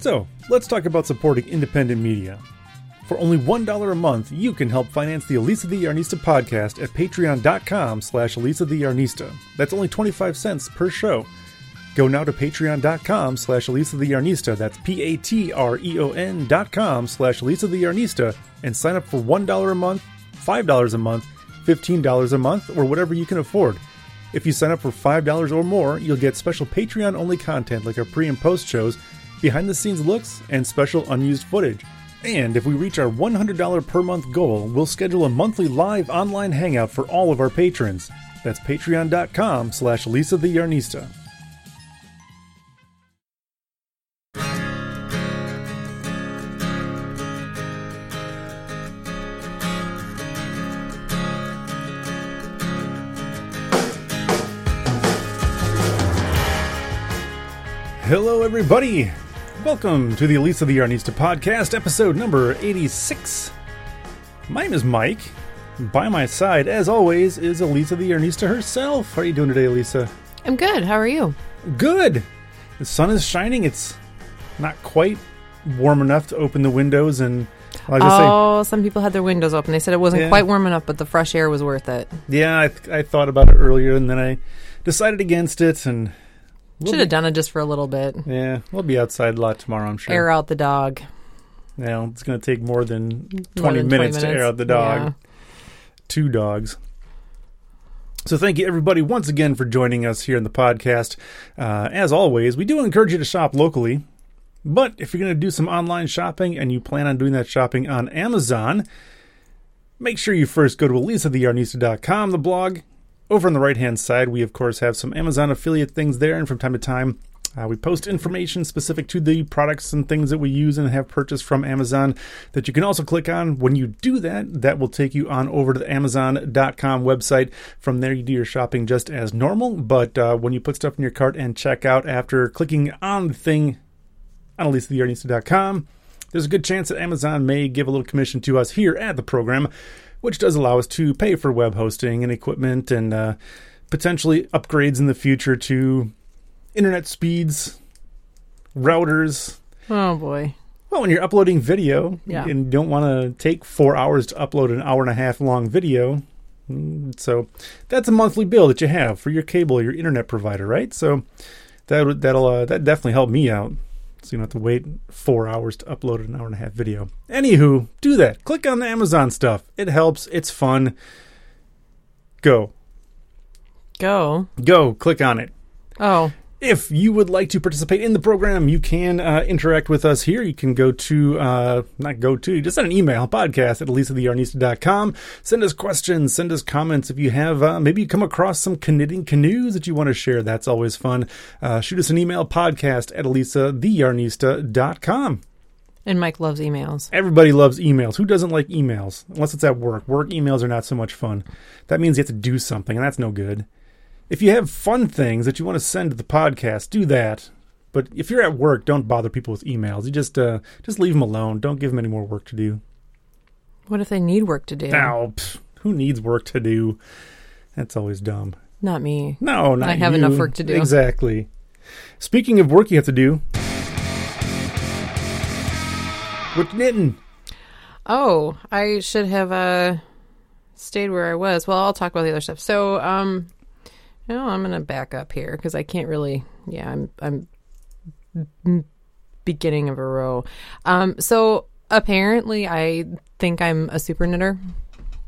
So, let's talk about supporting independent media. For only $1 a month, you can help finance the Elisa the Yarnista podcast at patreon.com slash Elisa the Yarnista. That's only 25 cents per show. Go now to patreon.com slash Elisa the Yarnista. That's P-A-T-R-E-O-N dot com slash Elisa the Yarnista and sign up for $1 a month, $5 a month, $15 a month, or whatever you can afford. If you sign up for $5 or more, you'll get special Patreon only content like our pre and post shows, behind the scenes looks, and special unused footage. And if we reach our $100 per month goal, we'll schedule a monthly live online hangout for all of our patrons. That's patreon.com slash Lisa the Yarnista. Hello, everybody. Welcome to the Elisa the Yarnista podcast, episode number 86. My name is Mike. By my side, as always, is Elisa the Yarnista herself. How are you doing today, Elisa? I'm good. How are you? Good. The sun is shining. It's not quite warm enough to open the windows and. I was gonna say, oh, some people had their windows open. They said it wasn't Yeah. quite warm enough, but the fresh air was worth it. yeah, I, th- I thought about it earlier and then I decided against it. And we'll Should have done it just for a little bit. Yeah, we'll be outside a lot tomorrow, I'm sure. Air out the dog. Now it's going to take more than 20, More than minutes, to air out the dog. Yeah. Two dogs. So thank you everybody once again for joining us here in the podcast. Uh, as always, we do encourage you to shop locally. But if you're going to do some online shopping and you plan on doing that shopping on Amazon, make sure you first go to elisatheyarnista.com, the blog. Over on the right hand side, we of course have some Amazon affiliate things there, and from time to time, uh, we post information specific to the products and things that we use and have purchased from Amazon that you can also click on. When you do that, that will take you on over to the Amazon.com website. From there, you do your shopping just as normal. But uh, when you put stuff in your cart and check out after clicking on the thing on elisatheyarnista.com, there's a good chance that Amazon may give a little commission to us here at the program, which does allow us to pay for web hosting and equipment and uh, potentially upgrades in the future to internet speeds, routers. Oh boy. Well, when you're uploading video Yeah. and you don't want to take four hours to upload an hour and a half long video, mm, so that's a monthly bill that you have for your cable, your internet provider, right? So that that'll uh, that definitely help me out. So you don't have to wait four hours to upload an hour and a half video. Anywho, do that. Click on the Amazon stuff. It helps. It's fun. Go, Go. go. Click on it. Oh. If you would like to participate in the program, you can uh, interact with us here. You can go to, uh, not go to, just send an email, podcast at elisatheyarnista.com. Send us questions, send us comments. If you have, uh, maybe you come across some knitting canoes that you want to share, that's always fun. Uh, shoot us an email, podcast at elisatheyarnista.com. And Mike loves emails. Everybody loves emails. Who doesn't like emails? Unless it's at work. Work emails are not so much fun. That means you have to do something, and that's no good. If you have fun things that you want to send to the podcast, do that. But if you're at work, don't bother people with emails. You just uh, just leave them alone. Don't give them any more work to do. What if they need work to do? Now, who needs work to do? That's always dumb. Not me. No, not I have you. enough work to do. Exactly. Speaking of work you have to do, what knitting? Oh, I should have uh stayed where I was. Well, I'll talk about the other stuff. So, um no, I'm going to back up here because I can't really yeah, I'm I'm beginning of a row. Um so apparently I think I'm a super knitter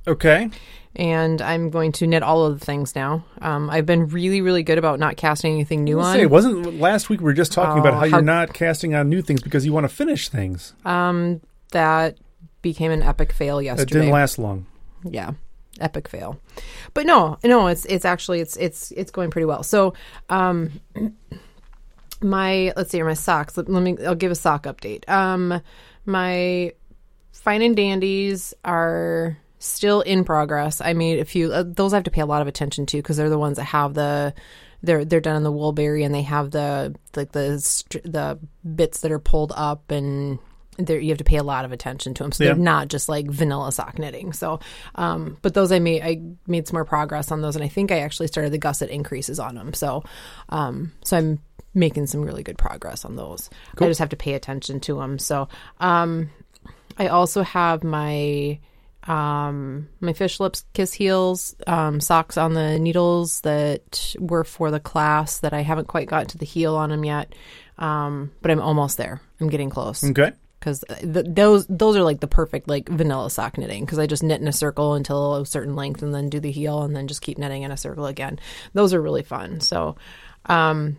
Okay. and I'm going to knit all of the things now. Um I've been really really good about not casting anything new on. Say, wasn't last week we were just talking about Oh, how, how- you're not casting on new things because you want to finish things. Um that became an epic fail yesterday. It didn't last long. yeah epic fail. But no no it's it's actually it's it's it's going pretty well. So um my let's see my socks. Let, let me i'll give a sock update. Um my fine and dandies are still in progress. I made a few uh, those i have to pay a lot of attention to because they're the ones that have the they're they're done in the woolberry and they have the like the the bits that are pulled up and there you have to pay a lot of attention to them so Yeah. they're not just like vanilla sock knitting so um but those i made i made some more progress on those and i think i actually started the gusset increases on them so um so i'm making some really good progress on those. I just have to pay attention to them. So, um, I also have my um my fish lips kiss heels um socks on the needles that were for the class that I haven't quite got to the heel on them yet. Um but I'm almost there. I'm getting close Okay. Because th- those those are like the perfect like vanilla sock knitting because I just knit in a circle until a certain length and then do the heel and then just keep knitting in a circle again. Those are really fun. So um,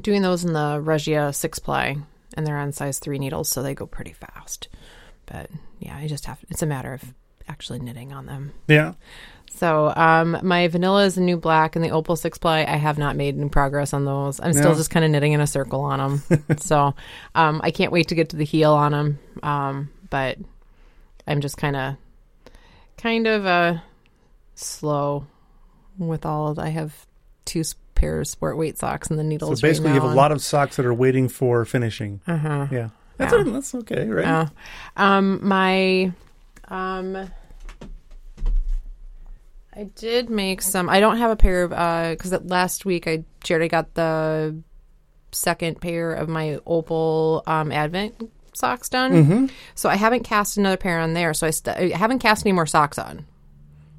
doing those in the Regia six ply and they're on size three needles, so they go pretty fast. But yeah, I just have it's a matter of actually knitting on them. Yeah. So um, my vanilla is a new black, and the opal six ply I have not made any progress on those. I'm still just kind of knitting in a circle on them. so um, I can't wait to get to the heel on them. Um, but I'm just kind of kind of uh, slow with all. Of, I have two s- pair of sport weight socks and the needles. So basically, right you have a lot of socks that are waiting for finishing. Uh huh. Yeah. That's, Yeah. that's okay, right? Yeah. Um, my, um, I did make some. I don't have a pair of uh, because last week I shared I got the second pair of my opal um Advent socks done. Mm-hmm. So I haven't cast another pair on there. So I, st- I haven't cast any more socks on.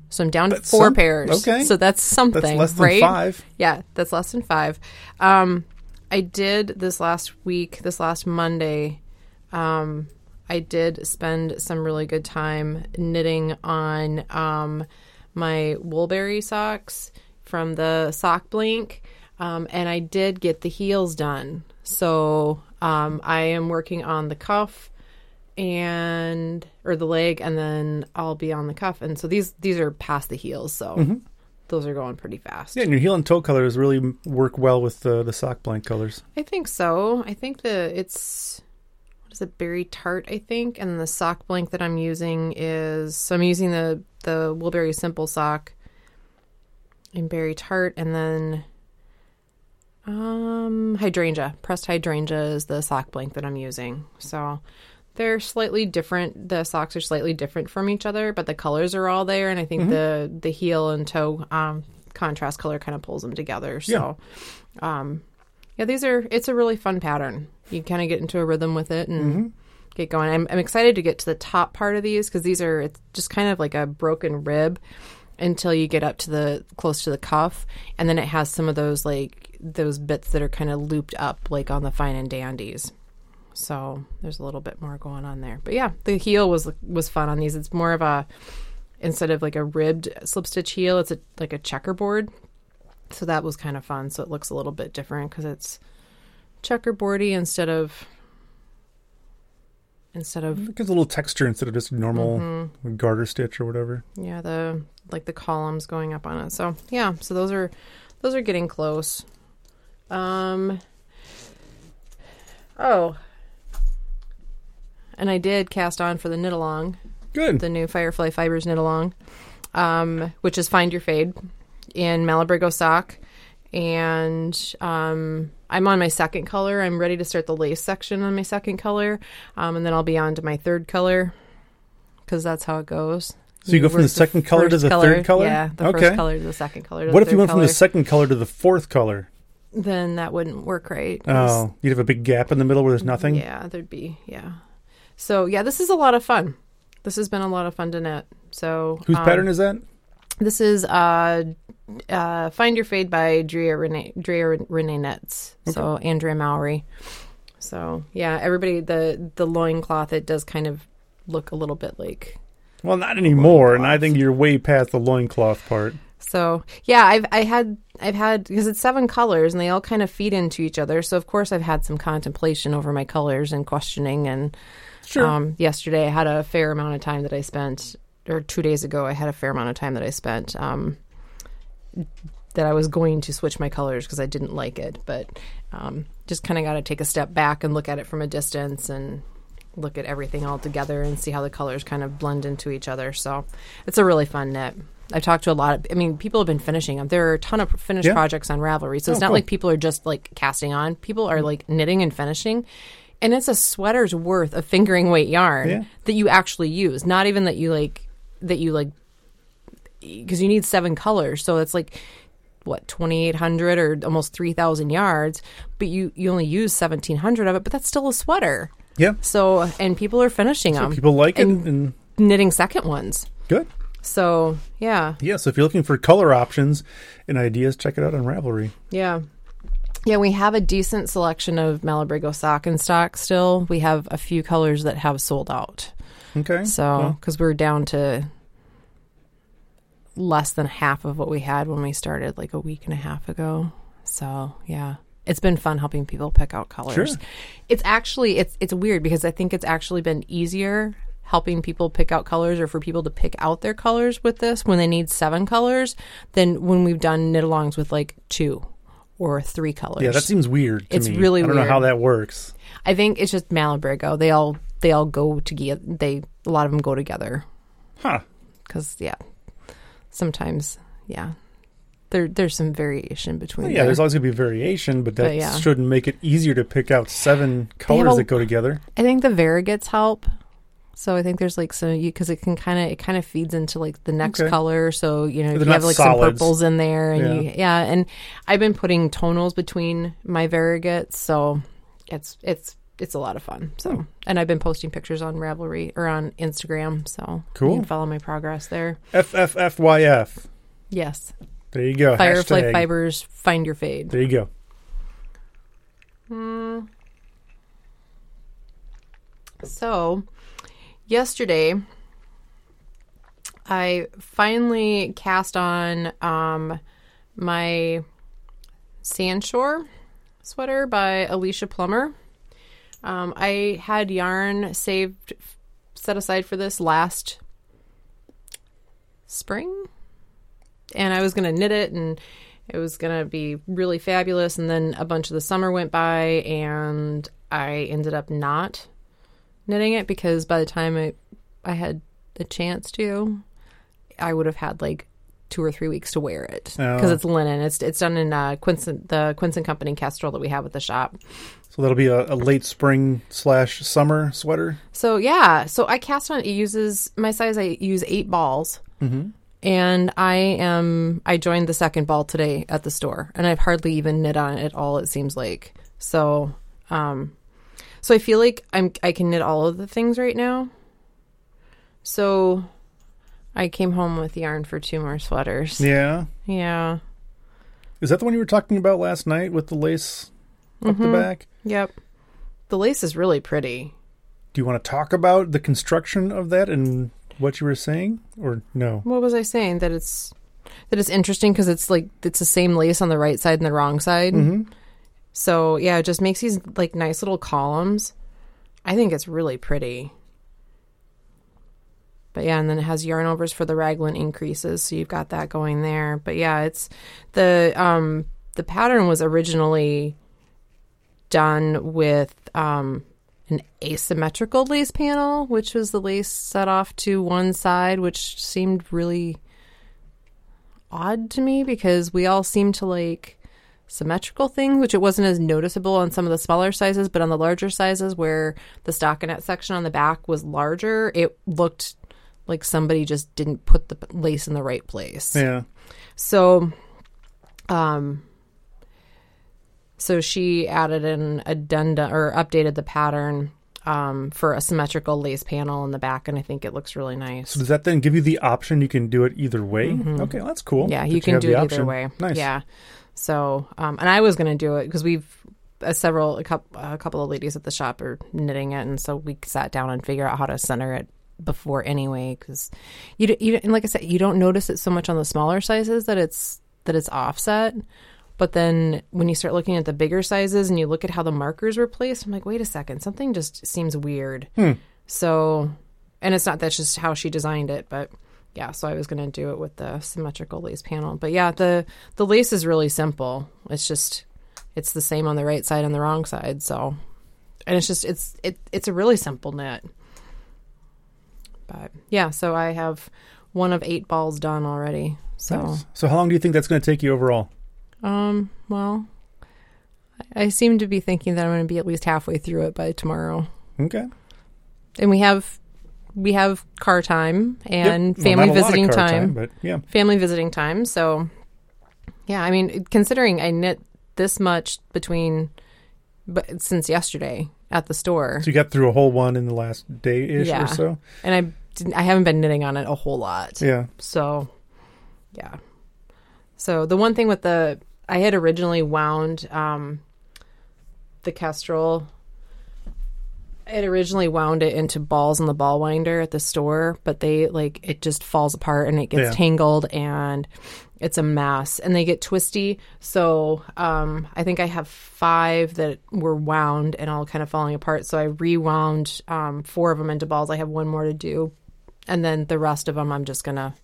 So I'm down to That's four some- pairs. okay. So that's something, That's less than right? five. Yeah, that's less than five. Um, I did this last week, this last Monday. Um, I did spend some really good time knitting on um, my Woolberry socks from the Sock Blank, um, and I did get the heels done. So um, I am working on the cuff and or the leg, and then I'll be on the cuff. And so these these are past the heels, so those are going pretty fast. Yeah, and your heel and toe colors really work well with the the sock blank colors. I think so. I think the it's what is it, berry tart, I think, and the sock blank that I'm using is so I'm using the the Woolberry Simple sock and berry tart, and then um hydrangea, pressed hydrangea is the sock blank that I'm using. So they're slightly different. The socks are slightly different from each other, but the colors are all there, and I think the the heel and toe um, contrast color kind of pulls them together. So. Um, yeah, these are. It's a really fun pattern. You kind of get into a rhythm with it and mm-hmm. get going. I'm, I'm excited to get to the top part of these because these are. It's just kind of like a broken rib until you get up to the close to the cuff, and then it has some of those like those bits that are kind of looped up, like on the fine and dandies. So there's a little bit more going on there. But yeah, the heel was was fun on these. It's more of a instead of like a ribbed slip stitch heel, it's a like a checkerboard so that was kind of fun. So it looks a little bit different because it's checkerboardy instead of instead of It gives a little texture instead of just normal Mm-hmm. garter stitch or whatever. yeah the like the columns going up on it. So yeah, so those are those are getting close. Um. Oh. And I did cast on for the knit along. Good. the new Firefly Fibers knit along, um, which is Find Your Fade in Malabrigo sock. And um, I'm on my second color. I'm ready to start the lace section on my second color. Um, and then I'll be on to my third color because that's how it goes. So you go from the second color to the third color? Yeah, the Okay. first color to the second color. To what the if you went from the second color to the fourth color? Then that wouldn't work right. Oh, you'd have a big gap in the middle where there's nothing. Yeah, there'd be yeah. So yeah, this is a lot of fun. This has been a lot of fun to knit. So Whose um, pattern is that? This is uh, uh, Find Your Fade by Drea Renee, Drea Renee Knits. So Andrea Mowry. So yeah, everybody the the loincloth it does kind of look a little bit like Well, not anymore, and I think you're way past the loincloth part. so yeah, I've I had I've had because it's seven colors and they all kind of feed into each other. So of course I've had some contemplation over my colors and questioning and Sure. um, yesterday I had a fair amount of time that I spent or two days ago I had a fair amount of time that I spent um, that I was going to switch my colors because I didn't like it, but um, just kind of got to take a step back and look at it from a distance and look at everything all together and see how the colors kind of blend into each other. So it's a really fun knit. I've talked to a lot of, I mean, people have been finishing them. There are a ton of finished Yeah. projects on Ravelry. So it's Oh, not cool. like people are just like casting on. People are like knitting and finishing. And it's a sweater's worth of fingering weight yarn Yeah. that you actually use. Not even that you like, that you like, because you need seven colors. So it's like, what 2800 or almost 3000 yards but you you only use 1700 of it but that's still a sweater Yeah. so and people are finishing them People like it and- and knitting second ones good. so yeah Yeah, so if you're looking for color options and ideas, check it out on Ravelry. yeah yeah we have a decent selection of malabrigo sock in stock still we have a few colors that have sold out Okay. So, because we're down to less than half of what we had when we started like a week and a half ago. So, yeah. It's been fun helping people pick out colors. Sure. It's actually it's it's weird because I think it's actually been easier helping people pick out colors or for people to pick out their colors with this when they need seven colors than when we've done knit alongs with like two or three colors. yeah, that seems weird to It's me. really I don't know how that works. I think it's just Malabrigo. They all they all go together. They a lot of them go together Huh. because yeah, sometimes yeah, there there's some variation between. Well, yeah, there. there's always going to be variation, but that But, yeah. shouldn't make it easier to pick out seven colors a- that go together. I think the variegates help. So I think there's like some you because it can kind of it kind of feeds into like the next Okay. color. So you know They're you have like solids. some purples in there and Yeah. you yeah and I've been putting tonals between my variegates, so it's it's it's a lot of fun. So Hmm. and I've been posting pictures on Ravelry or on Instagram, so Cool. you can follow my progress there. FFFYF. Yes, There you go. Firefly Hashtag. Fibers, find your fade. There you go. So, yesterday, I finally cast on um, my Sandshore sweater by Alicia Plummer. Um, I had yarn saved, set aside for this last spring, and I was going to knit it and it was going to be really fabulous. And then a bunch of the summer went by, and I ended up not knitting it because by the time I, I had the chance to, I would have had like two or three weeks to wear it because Oh. it's linen. It's it's done in uh, Quinson, the Quince and Company Kestrel that we have at the shop. So that'll be a, a late spring slash summer sweater. So yeah, so I cast on. It uses my size. I use eight balls, and I am. I joined the second ball today at the store, and I've hardly even knit on it at all. It seems like so. Um, so I feel like I'm. I can knit all of the things right now. So, I came home with yarn for two more sweaters. Yeah. Yeah. Is that the one you were talking about last night with the lace up Mm-hmm. the back? Yep. The lace is really pretty. Do you want to talk about the construction of that and what you were saying, or no? What was I saying? That it's that it's interesting because it's like it's the same lace on the right side and the wrong side. Mm-hmm. So yeah, it just makes these like nice little columns. I think it's really pretty. But yeah, and then it has yarn overs for the raglan increases, so you've got that going there. But yeah, it's the um the pattern was originally done with um an asymmetrical lace panel, which was the lace set off to one side, which seemed really odd to me because we all seem to like symmetrical things, which it wasn't as noticeable on some of the smaller sizes, but on the larger sizes where the stockinette section on the back was larger, it looked like somebody just didn't put the lace in the right place. Yeah. So, um, so she added an addenda or updated the pattern um, for a symmetrical lace panel in the back, and I think it looks really nice. So does that then give you the option you can do it either way? Okay, that's cool. Mm-hmm. Yeah, that you can have do it option. either way. Nice. Yeah. So, um, and I was going to do it because we've uh, several a couple a couple of ladies at the shop are knitting it, and so we sat down and figure out how to center it before anyway. Because you, you and like I said, you don't notice it so much on the smaller sizes that it's that it's offset. But then when you start looking at the bigger sizes and you look at how the markers were placed, I'm like, wait a second, something just seems weird. Hmm. So, and it's not that's just how she designed it, but yeah. So I was going to do it with the symmetrical lace panel, but yeah, the the lace is really simple. It's just it's the same on the right side and the wrong side. So, and it's just it's it it's a really simple knit. But yeah, so I have one of eight balls done already. So. Nice. So how long do you think that's going to take you overall? Um, well, I seem to be thinking that I'm going to be at least halfway through it by tomorrow. Okay. And we have we have car time and Yep. Family not a lot of visiting car time, but yeah. family visiting time. So, Yeah, I mean, considering I knit this much between, but since yesterday at the store, So you got through a whole one in the last day ish Yeah. or so. and I didn't, I haven't been knitting on it a whole lot. Yeah. So, yeah. So the one thing with the I had originally wound um, the Kestrel. I had originally wound it into balls in the ball winder at the store, but they like it just falls apart and it gets Yeah. tangled and it's a mess and they get twisty. So um, I think I have five that were wound and all kind of falling apart. So I rewound um, four of them into balls. I have one more to do, and then the rest of them I'm just gonna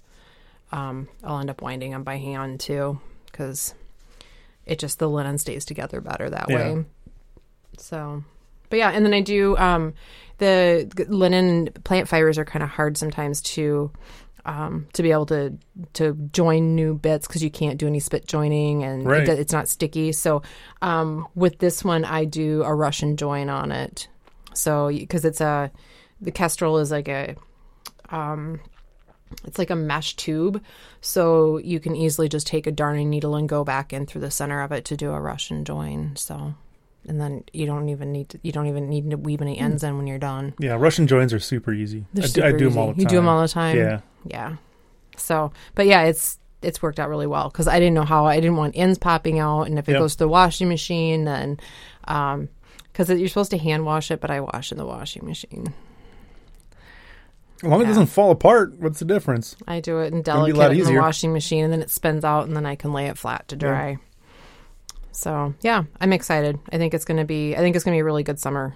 um, I'll end up winding them by hand too because it just the linen stays together better that Yeah. way. So, but yeah, and then I do um, the linen plant fibers are kind of hard sometimes to um, to be able to to join new bits because you can't do any spit joining and Right. it, it's not sticky. So um, with this one, I do a Russian join on it. So because it's a the Kestrel is like a um, it's like a mesh tube, so you can easily just take a darning needle and go back in through the center of it to do a Russian join. So, and then you don't even need to, you don't even need to weave any ends in when you're done. Yeah. Russian joins are super easy. I, do- I super do them all the time. You do them all the time. Yeah. yeah. So, but yeah, it's it's worked out really well because I didn't know how I didn't want ends popping out, and if it Yep. goes to the washing machine, then um, because you're supposed to hand wash it, but I wash in the washing machine. As long as it doesn't fall apart, what's the difference? I do it in Gonna be a delicate in the easier. washing machine, and then it spins out, and then I can lay it flat to Yeah. dry. So yeah, I'm excited. I think it's gonna be. I think it's gonna be a really good summer,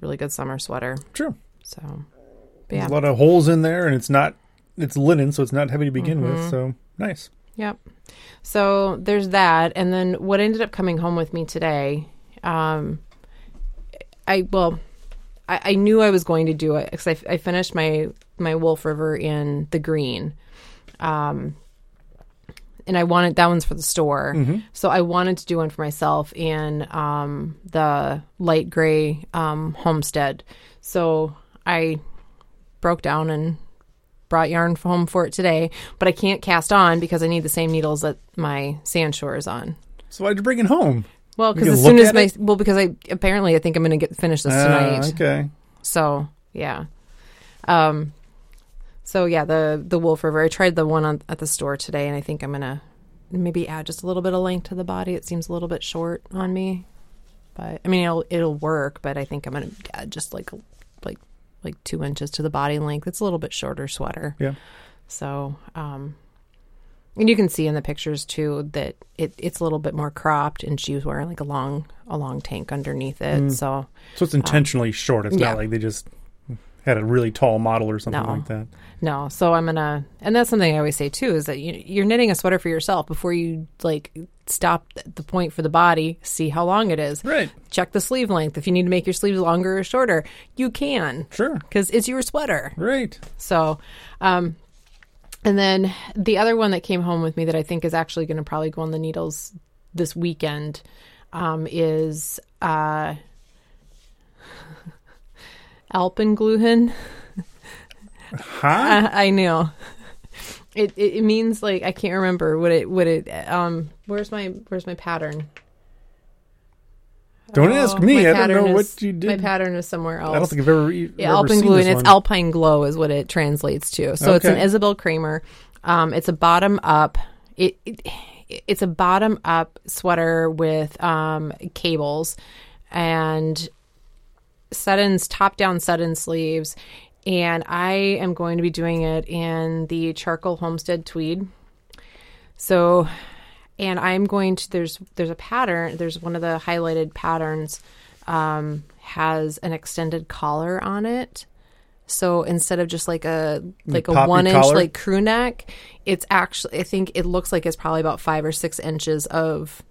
really good summer sweater. Sure. So, but There's yeah, a lot of holes in there, and it's not. It's linen, so it's not heavy to begin with. Mhm. So nice. Yep. So there's that, and then what ended up coming home with me today, um, I well, I, I knew I was going to do it because I, I finished my my Wolf River in the green, um, and I wanted that one's for the store, Mhm. so I wanted to do one for myself in um, the light gray um, homestead. So I broke down and brought yarn home for it today, but I can't cast on because I need the same needles that my sand shore is on. So why'd you bring it home? Well, because as soon as my it? well, because I apparently I think I'm going to get finish this Ah, tonight. okay. So yeah, um, so yeah, the the Wolf River. I tried the one on, at the store today, and I think I'm gonna maybe add just a little bit of length to the body. It seems a little bit short on me, but I mean it'll it'll work. But I think I'm gonna add just like like like two inches to the body length. It's a little bit shorter sweater. Yeah. So um, and you can see in the pictures too that it it's a little bit more cropped, and she was wearing like a long a long tank underneath it. Mm. So So it's intentionally short. It's yeah. not like they just had a really tall model or something No. like that. No, so I'm gonna, and that's something I always say too is that you, you're knitting a sweater for yourself before you like stop the point for the body, see how long it is, Right. check the sleeve length. If you need to make your sleeves longer or shorter, you can Sure. because it's your sweater. Right. So, um, and then the other one that came home with me that I think is actually going to probably go on the needles this weekend um, is uh, Alpengluhen. Huh? I, I know. It, it it means like I can't remember what it what it um where's my where's my pattern? Don't Oh, ask me. I don't know is- what you did. My pattern is somewhere else. I don't think I've ever, e- yeah, ever seen Alpenglow this and it's one. Alpine Glow is what it translates to. So it's an Isabell Kraemer. Um, it's a bottom up. It, it it's a bottom up sweater with um cables and Sutton's top down set-in sleeves. And I am going to be doing it in the charcoal homestead tweed. So and I'm going to there's there's a pattern, there's one of the highlighted patterns um has an extended collar on it. So instead of just like a like a poppy one inch collar? like crew neck, it's actually I think it looks like it's probably about five or six inches of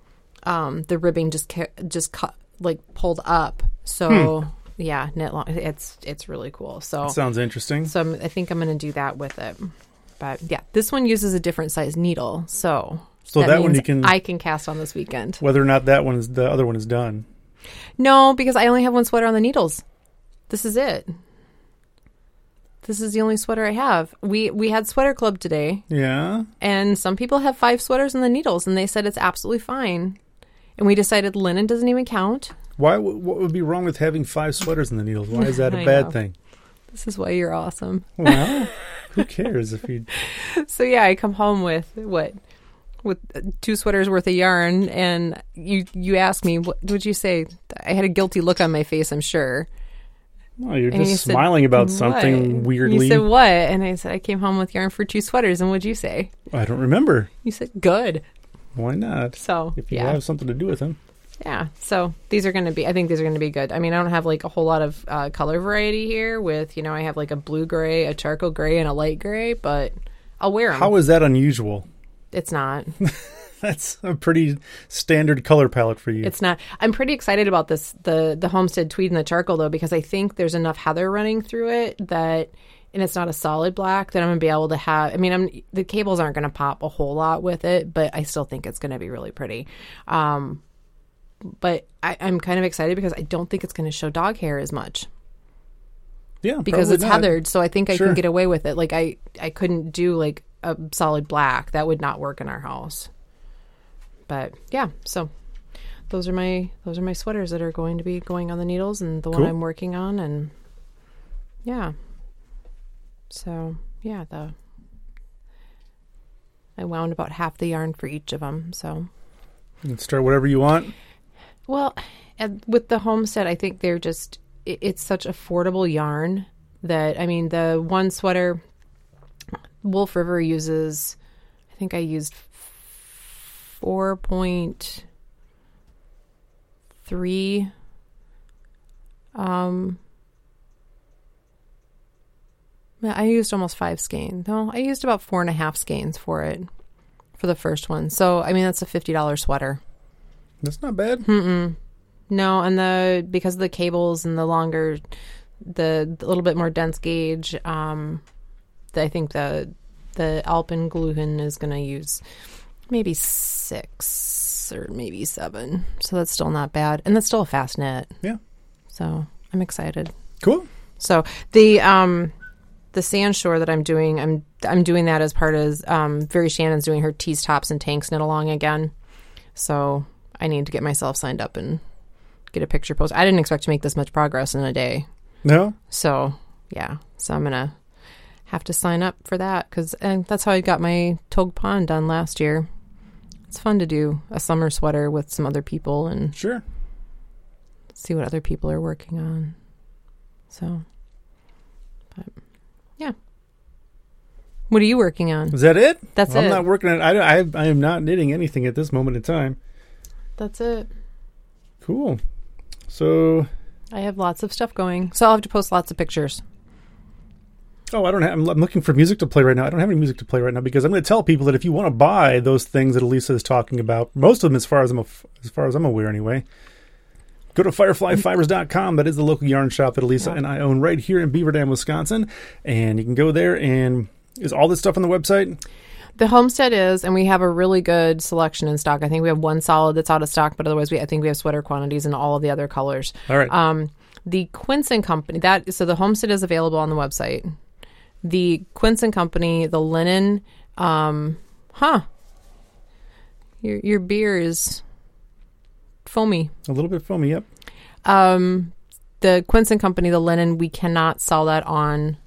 um the ribbing just ca- just cut like pulled up. So yeah, knit long. It's it's really cool. So Sounds interesting. so I'm, I think I'm going to do that with it. But yeah, this one uses a different size needle, so So that one means you can- I can cast on this weekend. Whether or not that one is the other one is done. No, because I only have one sweater on the needles. This is it. this is the only sweater I have. We we had sweater club today, Yeah. and some people have five sweaters in the needles, and they said it's absolutely fine. And we decided linen doesn't even count. Why? What would be wrong with having five sweaters in the needles? Why is that a bad know. thing? This is why you're awesome. Well, who cares if you? So yeah, I come home with what with two sweaters worth of yarn, and you you asked me what would you say? I had a guilty look on my face. I'm sure. Well, you're And you just said, smiling about "What?" something weirdly. You said what? And I said I came home with yarn for two sweaters. And what'd you say? I don't remember. You said good. Why not? So If you yeah, have something to do with them. yeah. So these are going to be. I think these are going to be good. I mean, I don't have like a whole lot of uh, color variety here. With you know, I have like a blue gray, a charcoal gray, and a light gray. But I'll wear them. How is that unusual? It's not. That's a pretty standard color palette for you. It's not. I'm pretty excited about this the the Homestead tweed and the charcoal though because I think there's enough heather running through it that and it's not a solid black that I'm gonna be able to have. I mean, I'm the cables aren't gonna pop a whole lot with it, but I still think it's gonna be really pretty. Um, but I, I'm kind of excited because I don't think it's gonna show dog hair as much yeah, because it's not. heathered. So I think I Sure. can get away with it. Like I I couldn't do like a solid black that would not work in our house. But yeah, so those are my those are my sweaters that are going to be going on the needles and the one I'm working on and yeah. So yeah, the I wound about half the yarn for each of them. So You can start whatever you want. well, with the homestead, I think they're just it, it's such affordable yarn that I mean the one sweater Wolf River uses I think I used four point three um I used almost five skeins. No, I used about four and a half skeins for it for the first one. So I mean that's a fifty dollar sweater. That's not bad. Mm-mm. No, and the because of the cables and the longer, the, the little bit more dense gauge. Um, I think the the Alpengluhen is going to use maybe six or maybe seven. So that's still not bad, and that's still a fast knit. Yeah. So I'm excited. Cool. So the um the sandshore that I'm doing, I'm I'm doing that as part of um Very Shannon's doing her tees tops and tanks knit along again. So I need to get myself signed up and get a picture post. I didn't expect to make this much progress in a day. No, So yeah, so I'm gonna have to sign up for that because and that's how I got my Togue Pond done last year. It's fun to do a summer sweater with some other people and sure. see what other people are working on. So, but yeah. What are you working on? Is that it? That's it. I'm not working on. I, I I am not knitting anything at this moment in time. That's it. Cool. So, I have lots of stuff going, so I'll have to post lots of pictures. Oh, I don't have. I'm, I'm looking for music to play right now. I don't have any music to play right now because I'm going to tell people that if you want to buy those things that Elisa is talking about, most of them, as far as I'm as far as I'm aware, anyway. Go to fireflyfibers.com. That is the local yarn shop that Elisa Yeah. and I own right here in Beaver Dam, Wisconsin. And you can go there and is all this stuff on the website? The homestead is, and we have a really good selection in stock. I think we have one solid that's out of stock, but otherwise, we I think we have sweater quantities in all of the other colors. All right. Um, the Quince and Company that so the homestead is available on the website. The Quince and Company, the linen, um, huh? Your your beer is foamy. a little bit foamy. Yep. Um, the Quince and Company, the linen, we cannot sell that on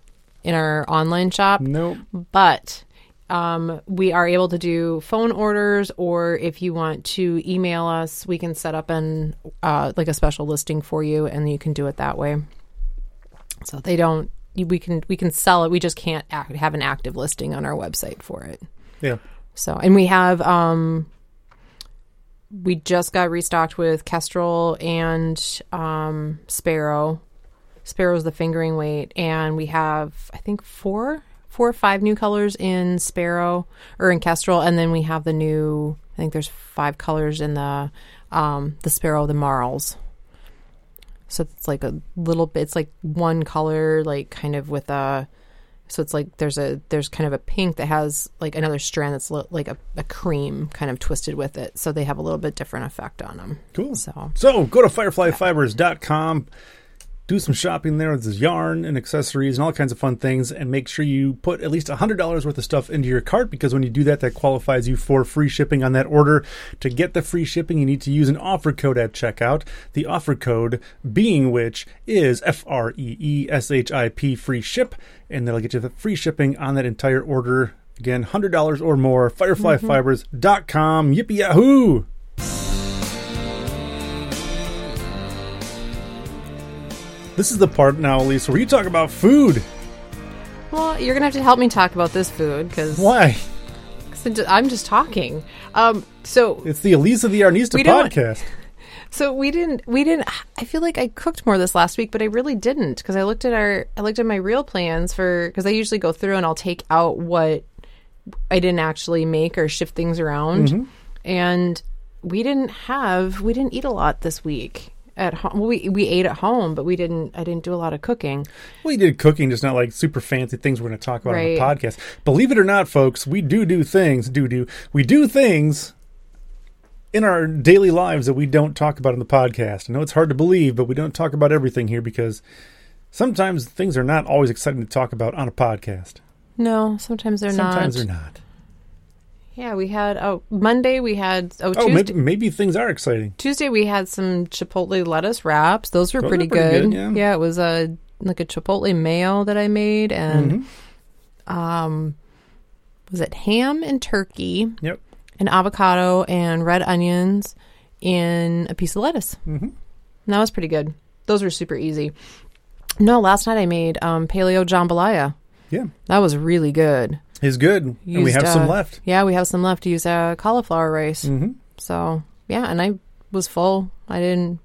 in our online shop Nope. but um, we are able to do phone orders or if you want to email us we can set up an uh, like a special listing for you and you can do it that way so they don't we can we can sell it. We just can't act, have an active listing on our website for it. Yeah. so and we have um we just got restocked with kestrel and um sparrow. Sparrow's the fingering weight and we have i think four four or five new colors in sparrow or in kestrel and then we have the new i think there's five colors in the um the sparrow the marls so it's like a little bit it's like one color like kind of with a so it's like there's a there's kind of a pink that has like another strand that's li- like a, a cream kind of twisted with it so they have a little bit different effect on them Cool. so So go to fireflyfibers.com. do some shopping there. There's yarn and accessories and all kinds of fun things. And make sure you put at least $100 worth of stuff into your cart because when you do that, that qualifies you for free shipping on that order. To get the free shipping, you need to use an offer code at checkout. The offer code being which is F R E E S H I P free ship. And that'll get you the free shipping on that entire order. Again, $100 or more. FireflyFibers.com. Yippee yahoo! This is the part now, Elise, where you talk about food. Well, you're gonna have to help me talk about this food because Why? Cause I'm just talking. Um, so It's the Elise of the Yarnista podcast. so we didn't we didn't. I feel like I cooked more this last week, but I really didn't because I looked at our I looked at my real plans for because I usually go through and I'll take out what I didn't actually make or shift things around, Mm-hmm. and we didn't have we didn't eat a lot this week at home. Well, we we ate at home, but we didn't. I didn't do a lot of cooking. We did cooking, just not like super fancy things we're going to talk about Right. on the podcast. Believe it or not, folks, we do do things. Do do we do things in our daily lives that we don't talk about on the podcast? I know it's hard to believe, but we don't talk about everything here because sometimes things are not always exciting to talk about on a podcast. No, sometimes they're sometimes not. Sometimes they're not. Yeah, we had oh Monday we had oh, Oh, maybe, maybe things are exciting. Tuesday we had some chipotle lettuce wraps. Those were Those pretty, pretty good. good, yeah. it was a like a chipotle mayo that I made and Mhm. um was it ham and turkey Yep. and avocado and red onions in a piece of lettuce. Mhm. And that was pretty good. Those were super easy. No, last night I made um, paleo jambalaya. Yeah, That was really good. It's good, and we Used, have some uh, left. Yeah, we have some left to use uh, cauliflower rice. hmm So yeah, and I was full. I didn't.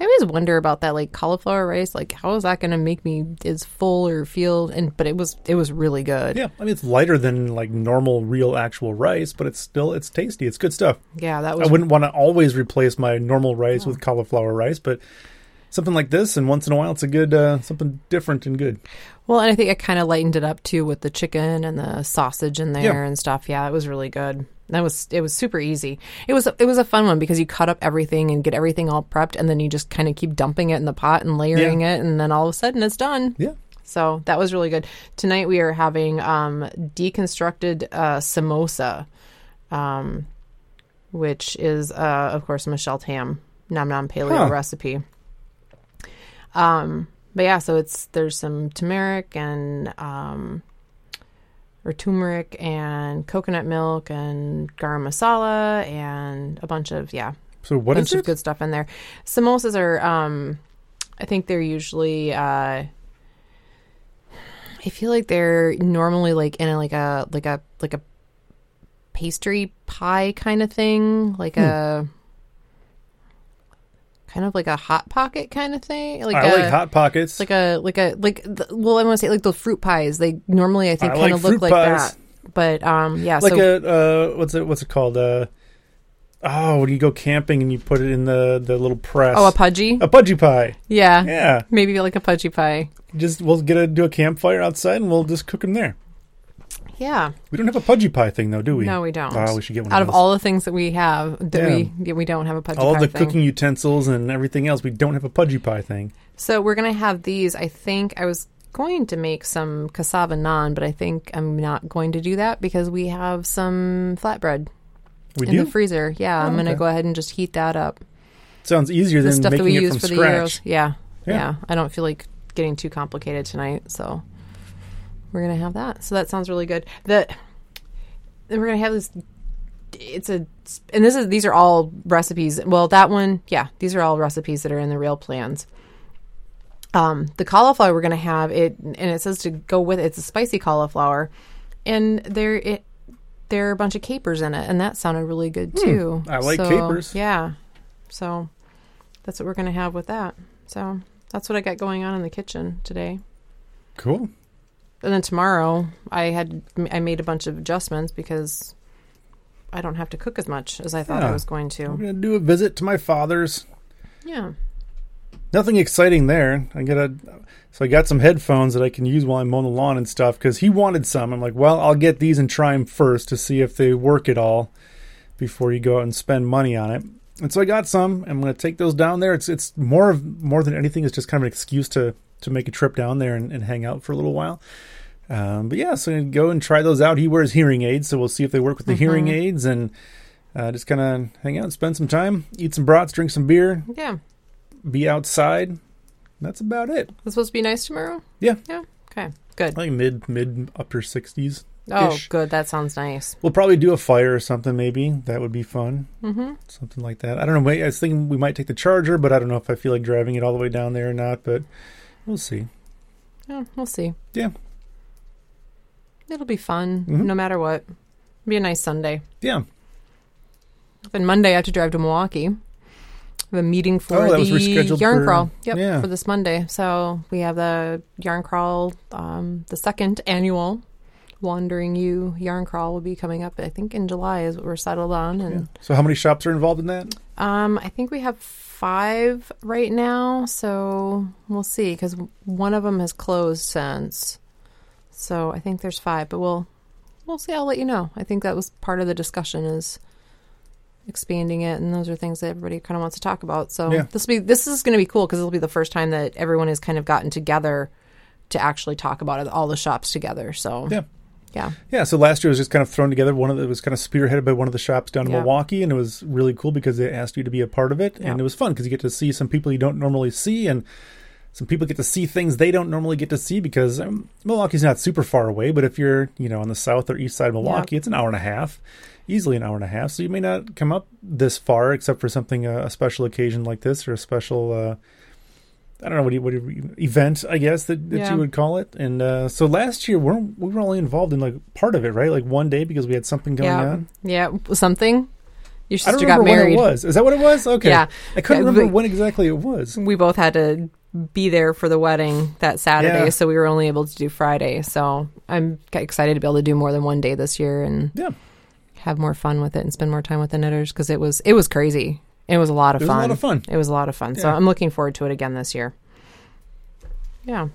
I always wonder about that, like cauliflower rice. Like, how is that going to make me as full or feel? And but it was it was really good. Yeah, I mean it's lighter than like normal, real, actual rice, but it's still it's tasty. It's good stuff. Yeah, that was. I wouldn't want to always replace my normal rice with cauliflower rice, but something like this, and once in a while, it's a good uh, something different and good. Well, and I think it kind of lightened it up too with the chicken and the sausage in there Yeah. and stuff. Yeah, it was really good. That was it was super easy. It was it was a fun one because you cut up everything and get everything all prepped, and then you just kind of keep dumping it in the pot and layering it, and then all of a sudden it's done. Yeah, So that was really good. Tonight we are having um, deconstructed uh, samosa, um, which is, uh, of course, Michelle Tam Nom Nom Paleo Huh. recipe. Um, but yeah, so it's there's some turmeric and um, or turmeric and coconut milk and garam masala and a bunch of yeah So what bunch is of it? good stuff in there. Samosas are, um, I think they're usually. Uh, I feel like they're normally like in a like a like a like a pastry pie kind of thing, like Hmm. a kind of like a hot pocket kind of thing. Like I a, like hot pockets. like a like a like the, well, I want to say like the fruit pies. They normally I think I kind like of look fruit like pies. that. But um, yeah, like so a uh, what's it what's it called? Uh, oh, when you go camping and you put it in the the little press. oh, a pudgy, a pudgy pie. yeah, Yeah, maybe like a pudgy pie. just we'll get a do a campfire outside and we'll just cook them there. Yeah. We don't have a pudgy pie thing though, do we? No, we don't. Oh, we should get one Out of of all the things that we have, that Yeah. we we don't have a pudgy all pie All the thing. cooking utensils and everything else. We don't have a pudgy pie thing. So we're gonna have these. I think I was going to make some cassava naan, but I think I'm not going to do that because we have some flatbread We in do. the freezer. Yeah, Oh, I'm gonna okay. go ahead and just heat that up. Sounds easier The than stuff that making we it use from for the scratch. euros. Yeah, Yeah. yeah, I don't feel like getting too complicated tonight, so we're gonna have that. So that sounds really good. The we're gonna have this. It's a and this is these are all recipes. Well, that one, yeah, these are all recipes that are in the real plans. Um, the cauliflower we're gonna have it, and it says to go with it, it's a spicy cauliflower, and there it there are a bunch of capers in it, and that sounded really good too. I like So, capers. Yeah, so that's what we're gonna have with that. So that's what I got going on in the kitchen today. Cool. And then tomorrow, I had I made a bunch of adjustments because I don't have to cook as much as I thought Yeah. I was going to. I'm gonna do a visit to my father's. Yeah. Nothing exciting there. I got a so I got some headphones that I can use while I'm mowing the lawn and stuff because he wanted some. I'm like, well, I'll get these and try them first to see if they work at all before you go out and spend money on it. and so I got some. I'm going to take those down there. It's it's more of more than anything. It's just kind of an excuse to to make a trip down there and, and hang out for a little while. Um, but yeah, so go and try those out. He wears hearing aids, so we'll see if they work with the hearing aids and uh, just kind of hang out, spend some time, eat some brats, drink some beer, Yeah. be outside. That's about it. It's supposed to be nice tomorrow? Yeah. Yeah. Okay. Good. Like mid mid upper sixties. Oh, good. That sounds nice. We'll probably do a fire or something. Maybe that would be fun. Mm-hmm. Something like that. I don't know. I was thinking we might take the Charger, but I don't know if I feel like driving it all the way down there or not. But we'll see. Yeah, we'll see. Yeah. It'll be fun, Mhm. no matter what. Be a nice Sunday. Yeah. Then Monday, I have to drive to Milwaukee. Have a meeting for Oh, the yarn for- crawl. Yep, yeah. for this Monday. So we have the yarn crawl, um, the second annual Wandering You yarn crawl will be coming up. I think in July is what we're settled on, yeah. and So how many shops are involved in that? um, I think we have five right now. So we'll see because one of them has closed since. So I think there's five, but we'll we'll see. I'll let you know. I think that was part of the discussion is expanding it, and those are things that everybody kind of wants to talk about. So Yeah. this be this is going to be cool because it'll be the first time that everyone has kind of gotten together to actually talk about it, all the shops together. So Yeah. Yeah, Yeah, so last year was just kind of thrown together. One of the, it was kind of spearheaded by one of the shops down in Yeah. Milwaukee, and it was really cool because they asked you to be a part of it, Yeah. and it was fun because you get to see some people you don't normally see, and some people get to see things they don't normally get to see because um, Milwaukee's not super far away, but if you're you know on the south or east side of Milwaukee, it's an hour and a half, easily an hour and a half. So you may not come up this far except for something uh, a special occasion like this or a special. Uh, I don't know what you, what you, event I guess that, that Yeah. you would call it. And uh, so last year we're, we were only involved in like part of it, right? Like one day because we had something going yeah, on. yeah, something. Your I don't sister got remember married. when it was. Is that what it was? Okay. Yeah. I couldn't Yeah, remember but- when exactly it was. we both had to be there for the wedding that Saturday, so we were only able to do Friday. So I'm excited to be able to do more than one day this year and Yeah. have more fun with it and spend more time with the knitters because it was it was crazy. It was a lot of It was a fun. lot of fun. It was a lot of fun. So I'm looking forward to it again this year. Yeah.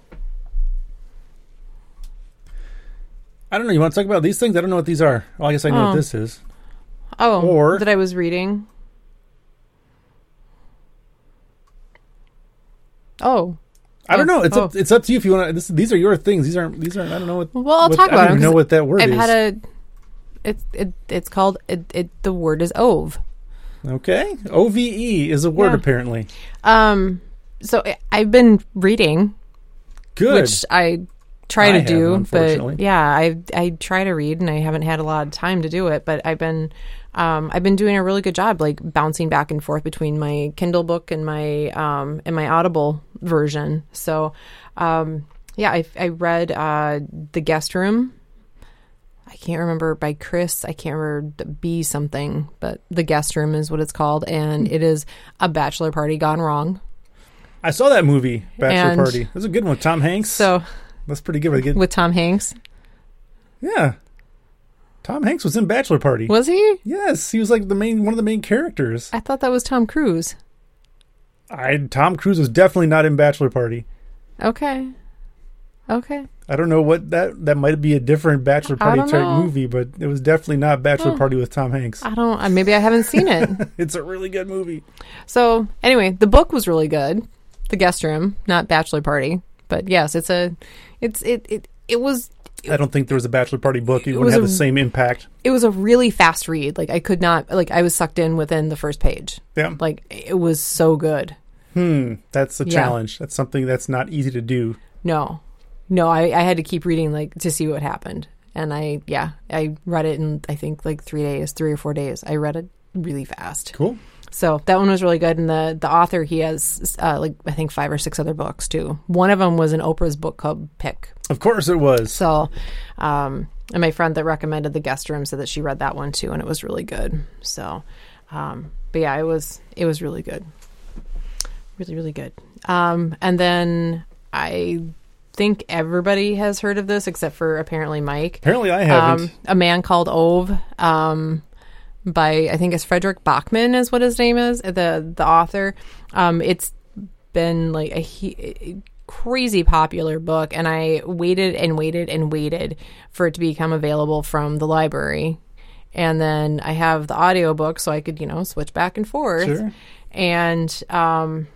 I don't know. You want to talk about these things? I don't know what these are. Well, I guess I know Oh. what this is. Oh, Or- that I was reading. Oh, I don't Oh, know. It's up, oh. it's up to you if you want to. These are your things. These aren't. These aren't. I don't know what. well, I'll what- talk about. I don't it. know what that word I've is. had a. It's it, it's called it, it. The word is ove. Okay. O V E is a word Yeah. apparently. Um, so I've been reading, Good. which I try I to do, but yeah, I I try to read, and I haven't had a lot of time to do it. But I've been, um, I've been doing a really good job, like bouncing back and forth between my Kindle book and my um and my Audible version. So, um, yeah, I I read uh the guest room. I can't remember by Chris. I can't remember the B something, but the guest room is what it's called, and it is a bachelor party gone wrong. I saw that movie, Bachelor And- Party. That's a good one. Tom Hanks. So that's pretty good. Get- with Tom Hanks, yeah. Tom Hanks was in Bachelor Party. was he? Yes, he was like the main one of the main characters. I thought that was Tom Cruise. I Tom Cruise was definitely not in Bachelor Party. Okay. Okay. I don't know what that that might be a different Bachelor Party type know. movie, but it was definitely not Bachelor. Party with Tom Hanks. I don't. uh, Maybe I haven't seen it. It's a really good movie. so anyway, the book was really good. The guest room, not bachelor party, but yes, it's a. It's it it it was I don't think there was a Bachelor Party book. It It wouldn't have a- the same impact. it was a really fast read. Like I could not like I was sucked in within the first page. Yeah. Like it was so good. Hmm. That's a Yeah. challenge. That's something that's not easy to do. No, no, I I had to keep reading like to see what happened, and I yeah I read it in I think like three days, three or four days. I read it really fast. Cool. So that one was really good, and the the author he has uh, like I think five or six other books too. One of them was an Oprah's book club pick. Of course it was. So, um, and my friend that recommended the guest room said that she read that one too, and it was really good. So, um, but yeah, it was it was really good, really really good. Um, and then I think everybody has heard of this except for apparently Mike Apparently I haven't. um, a man called Ove um, by I think it's Fredrik Backman is what his name is the the author. Um, it's been like a, he, crazy popular book, and I waited and waited and waited for it to become available from the library. and then I have the audiobook so I could, you know, switch back and forth. Sure. And um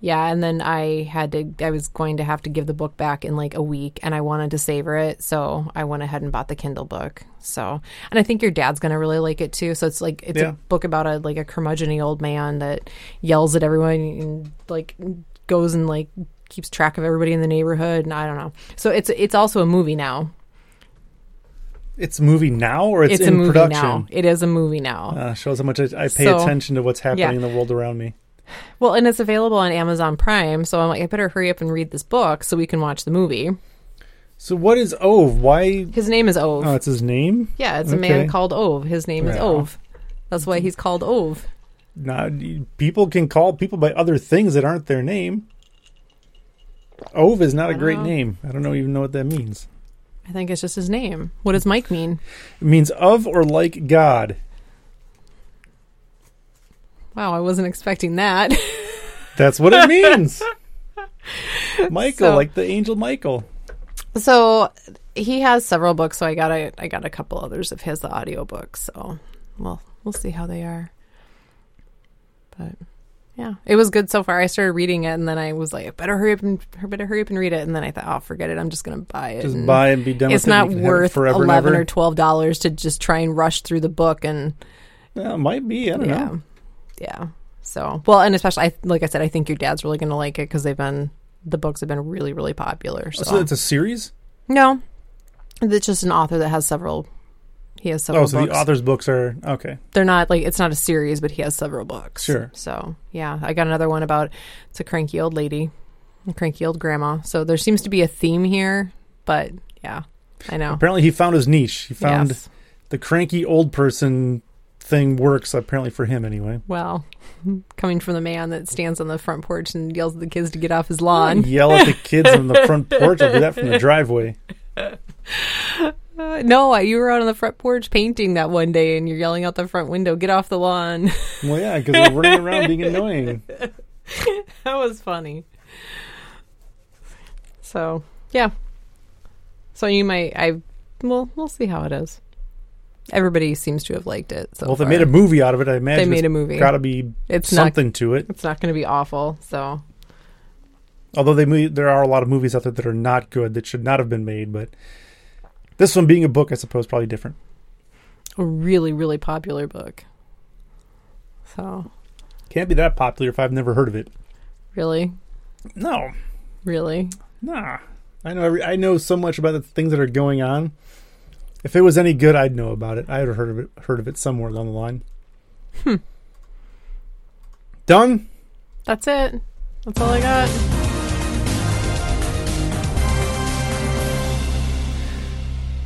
yeah, and then I had to I was going to have to give the book back in like a week and I wanted to savor it, so I went ahead and bought the Kindle book. So, and I think your dad's going to really like it too. So it's like it's Yeah. a book about a like a curmudgeony old man that yells at everyone and like goes and like keeps track of everybody in the neighborhood and I don't know. So it's it's also a movie now. It's a movie now or it's, It's, in a movie production? now. It is a movie now. Uh, shows how much I, I pay So- attention to what's happening Yeah. in the world around me. Well, and it's available on Amazon Prime, so I'm like I better hurry up and read this book so we can watch the movie. So what is Ove? Why? His name is Ove. Oh, it's his name. Yeah, it's a Okay. man called Ove. His name is Ove. That's why he's called Ove. Not people can call people by other things that aren't their name. Ove is not I a great know. name. I don't know even know what that means. I think it's just his name. What does Mike mean? It means of or like God. Wow, I wasn't expecting that. That's what it means. Michael, So- like the angel Michael. so he has several books, so I got a I got a couple others of his the audiobooks. So well, we'll see how they are. But yeah, it was good so far. I started reading it, and then I was like, I better hurry up and better hurry up and read it. And then I thought, oh, forget it. I'm just gonna buy it. Just buy and be done It's with it. not it worth forever eleven or twelve dollars to just try and rush through the book and Yeah, it might be. I don't yeah, know. Yeah. So well, and especially I like I said, I think your dad's really gonna like it because they've been the books have been really really popular. Oh, so, So it's a series. no, it's just an author that has several. He has several Oh, so books. the author's books are okay. They're not like it's not a series, but he has several books. Sure. So yeah, I got another one about it's a cranky old lady, a cranky old grandma. So there seems to be a theme here, but yeah, I know. Apparently, he found his niche. He found Yes. the cranky old person thing works. Apparently, for him anyway. Well, coming from the man that stands on the front porch and yells at the kids to get off his lawn. Yell at the kids on the front porch. I'll do that from the driveway. Uh, no, you were out on the front porch painting that one day, and you're yelling out the front window, "Get off the lawn!" Well, yeah, because they're running around being annoying. that was funny. So yeah, so you might. I well, we'll see how it is. Everybody seems to have liked it. So well, if they far. made a movie out of it, I imagine They made it's a movie. Got to be It's not. something to it. It's not going to be awful. So Although they there are a lot of movies out there that are not good that should not have been made, but this one being a book, I suppose, probably different. a really, really popular book. So Can't be that popular if I've never heard of it. really, No, really, nah. I know every, I know so much about the things that are going on. If it was any good, I'd know about it. I'd have heard of it, heard of it somewhere along the line. Hmm. Done. that's it. That's all I got.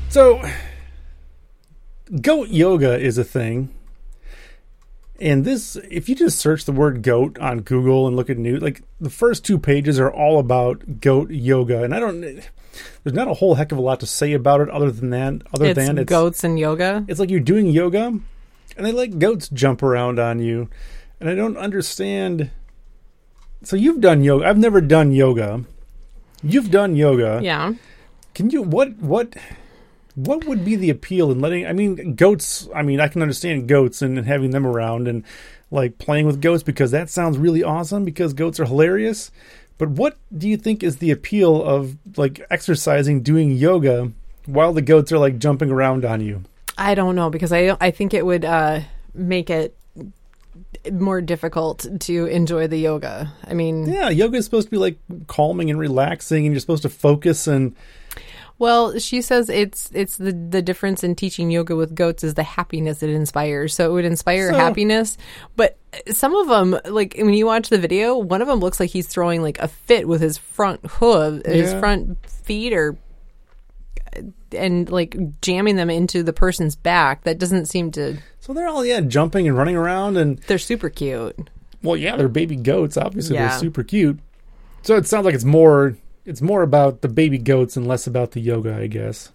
So, goat yoga is a thing. And this, if you just search the word goat on Google and look at new, like the first two pages are all about goat yoga. And I don't, there's not a whole heck of a lot to say about it other than that. Other It's than it's, goats and yoga. it's like you're doing yoga and they let goats jump around on you. And I don't understand. So you've done yoga. I've never done yoga. You've done yoga. Yeah. Can you what what what would be the appeal in letting I mean goats I mean I can understand goats and, having them around and like playing with goats because that sounds really awesome because goats are hilarious. But what do you think is the appeal of like exercising doing yoga while the goats are like jumping around on you? I don't know because I I think it would uh, make it more difficult to enjoy the yoga. I mean, Yeah, yoga is supposed to be like calming and relaxing and you're supposed to focus and well, she says it's it's the the difference in teaching yoga with goats is the happiness it inspires. So it would inspire So- happiness, but some of them, like when you watch the video, one of them looks like he's throwing like a fit with his front hoof, his front feet, or and like jamming them into the person's back. That doesn't seem to. so they're all yeah jumping and running around and They're super cute. Well, yeah, they're baby goats. Obviously, Yeah. they're super cute. So it sounds like it's more it's more about the baby goats and less about the yoga, I guess.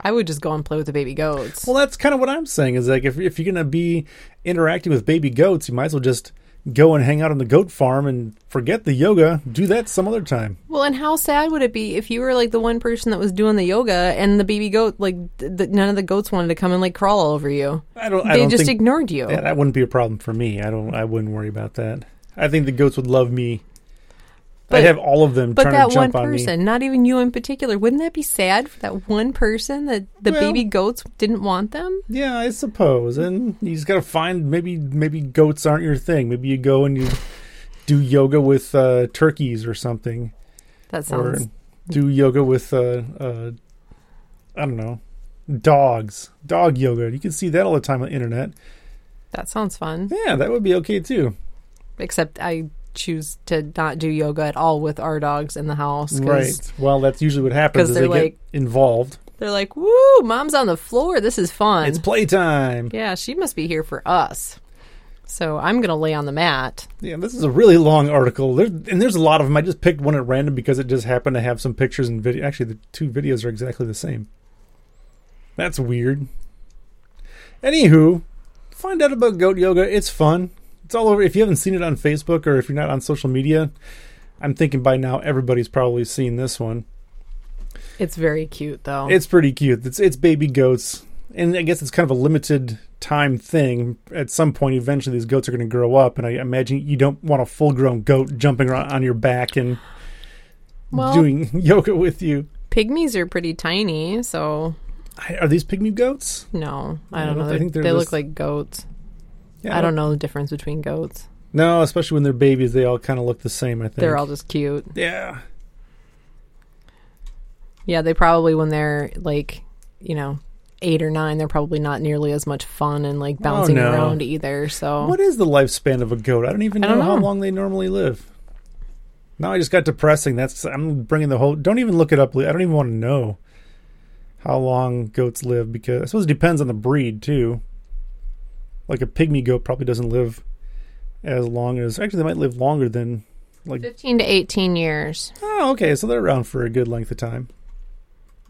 I would just go and play with the baby goats. Well, that's kind of what I'm saying. Is like if if you're gonna be interacting with baby goats, you might as well just go and hang out on the goat farm and forget the yoga. Do that some other time. Well, and how sad would it be if you were like the one person that was doing the yoga and the baby goat, like none of the goats wanted to come and like crawl all over you? I don't. I They don't just ignored you. yeah, that wouldn't be a problem for me. I don't. I wouldn't worry about that. I think the goats would love me. But- I'd have all of them But trying that to one jump on me. person, not even you in particular, wouldn't that be sad for that one person that the Well- baby goats didn't want them? Yeah, I suppose. And you just got to find maybe maybe goats aren't your thing. Maybe you go and you do yoga with uh, turkeys or something, That or sounds. do yoga with uh, uh, I don't know dogs, dog yoga. You can see that all the time on the internet. That sounds fun. Yeah, that would be okay too. Except I choose to not do yoga at all with our dogs in the house. Right. Well, that's usually what happens. Is they they're get like- involved. They're like, "Woo, mom's on the floor. This is fun." It's playtime. yeah, she must be here for us. So I'm gonna lay on the mat. Yeah, this is a really long article. There, and there's a lot of them. I just picked one at random because it just happened to have some pictures and video. Actually, the two videos are exactly the same. That's weird. Anywho, find out about goat yoga. It's fun. It's all over. If you haven't seen it on Facebook or if you're not on social media, I'm thinking by now everybody's probably seen this one. It's very cute though. It's pretty cute. It's it's baby goats, and I guess it's kind of a limited time thing. At some point, eventually, these goats are going to grow up, and I imagine you don't want a full grown goat jumping around on your back and well, doing yoga with you. pygmies are pretty tiny, so I- Are these pygmy goats? no, I Yeah, don't know. I They're- think they look like goats. Yeah, I don't know the difference between goats. No, especially when they're babies, they all kind of look the same. I think They're all just cute. yeah. Yeah, they probably when they're like, you know, eight or nine, they're probably not nearly as much fun and like oh, bouncing Oh, no. around either. So What is the lifespan of a goat? I don't even I know, don't how know. long they normally live. Now I just got depressing. That's I'm bringing the whole. Don't even look it up. I don't even want to know how long goats live because I suppose it depends on the breed too. Like a pygmy goat probably doesn't live as long as. Actually, they might live longer than. Like fifteen to eighteen years. oh, okay, so they're around for a good length of time.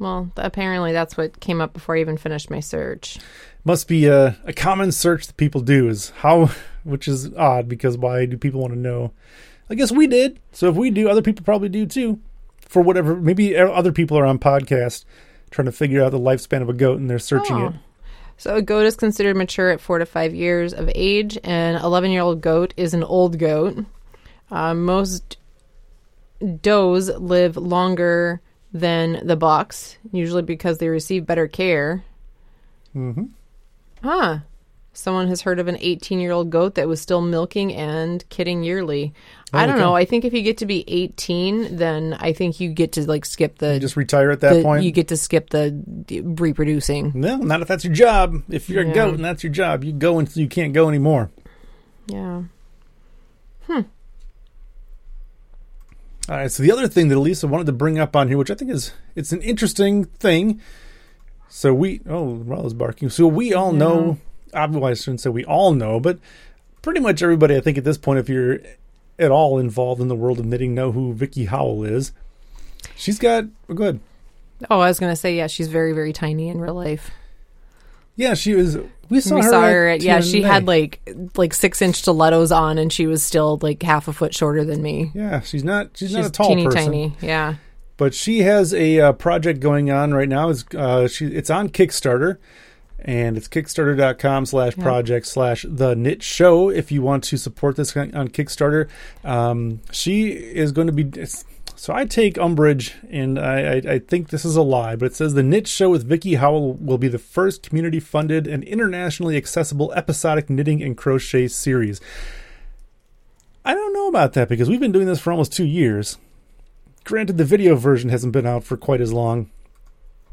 Well, apparently that's what came up before I even finished my search. Must be a, a common search that people do is how, which is odd because why do people want to know? I guess we did. So if we do, other people probably do too. For whatever, maybe other people are on podcast trying to figure out the lifespan of a goat and they're searching Oh. it. So a goat is considered mature at four to five years of age. And an eleven-year-old goat is an old goat. Uh, most does live longer than the bucks, usually because they receive better care. hmm Huh. Someone has heard of an 18 year old goat that was still milking and kidding yearly. I don't know. I think if you get to be 18, then I think you get to like skip the. You just retire at that the- point. You get to skip the reproducing. no, not if that's your job. If you're Yeah. a goat and that's your job, you go until you can't go anymore. Yeah. Hmm. All right. So the other thing that Elisa wanted to bring up on here, which I think is it's an interesting thing. So we oh Rolla's barking. So we all Yeah. know. Obviously, I shouldn't say we all know, but pretty much everybody, I think, at this point, if you're at all involved in the world of knitting, know who Vickie Howell is. She's got oh, go ahead. Oh, I was going to say, yeah, she's very, very tiny in real life. Yeah, she was. We saw we her. saw at her at, yeah, she had like like six inch stilettos on and she was still like half a foot shorter than me. Yeah, she's not. She's, She's not a tall teeny person. tiny. Yeah. but she has a uh, project going on right now. It's uh, she it's on Kickstarter, and it's kickstarter.com slash project slash the knit show if you want to support this on Kickstarter. Um, she is going to be. So I take umbrage, and I, I, I think this is a lie, but it says the Knit Show with Vickie Howell will be the first community-funded and internationally accessible episodic knitting and crochet series. I don't know about that because we've been doing this for almost two years. Granted, the video version hasn't been out for quite as long.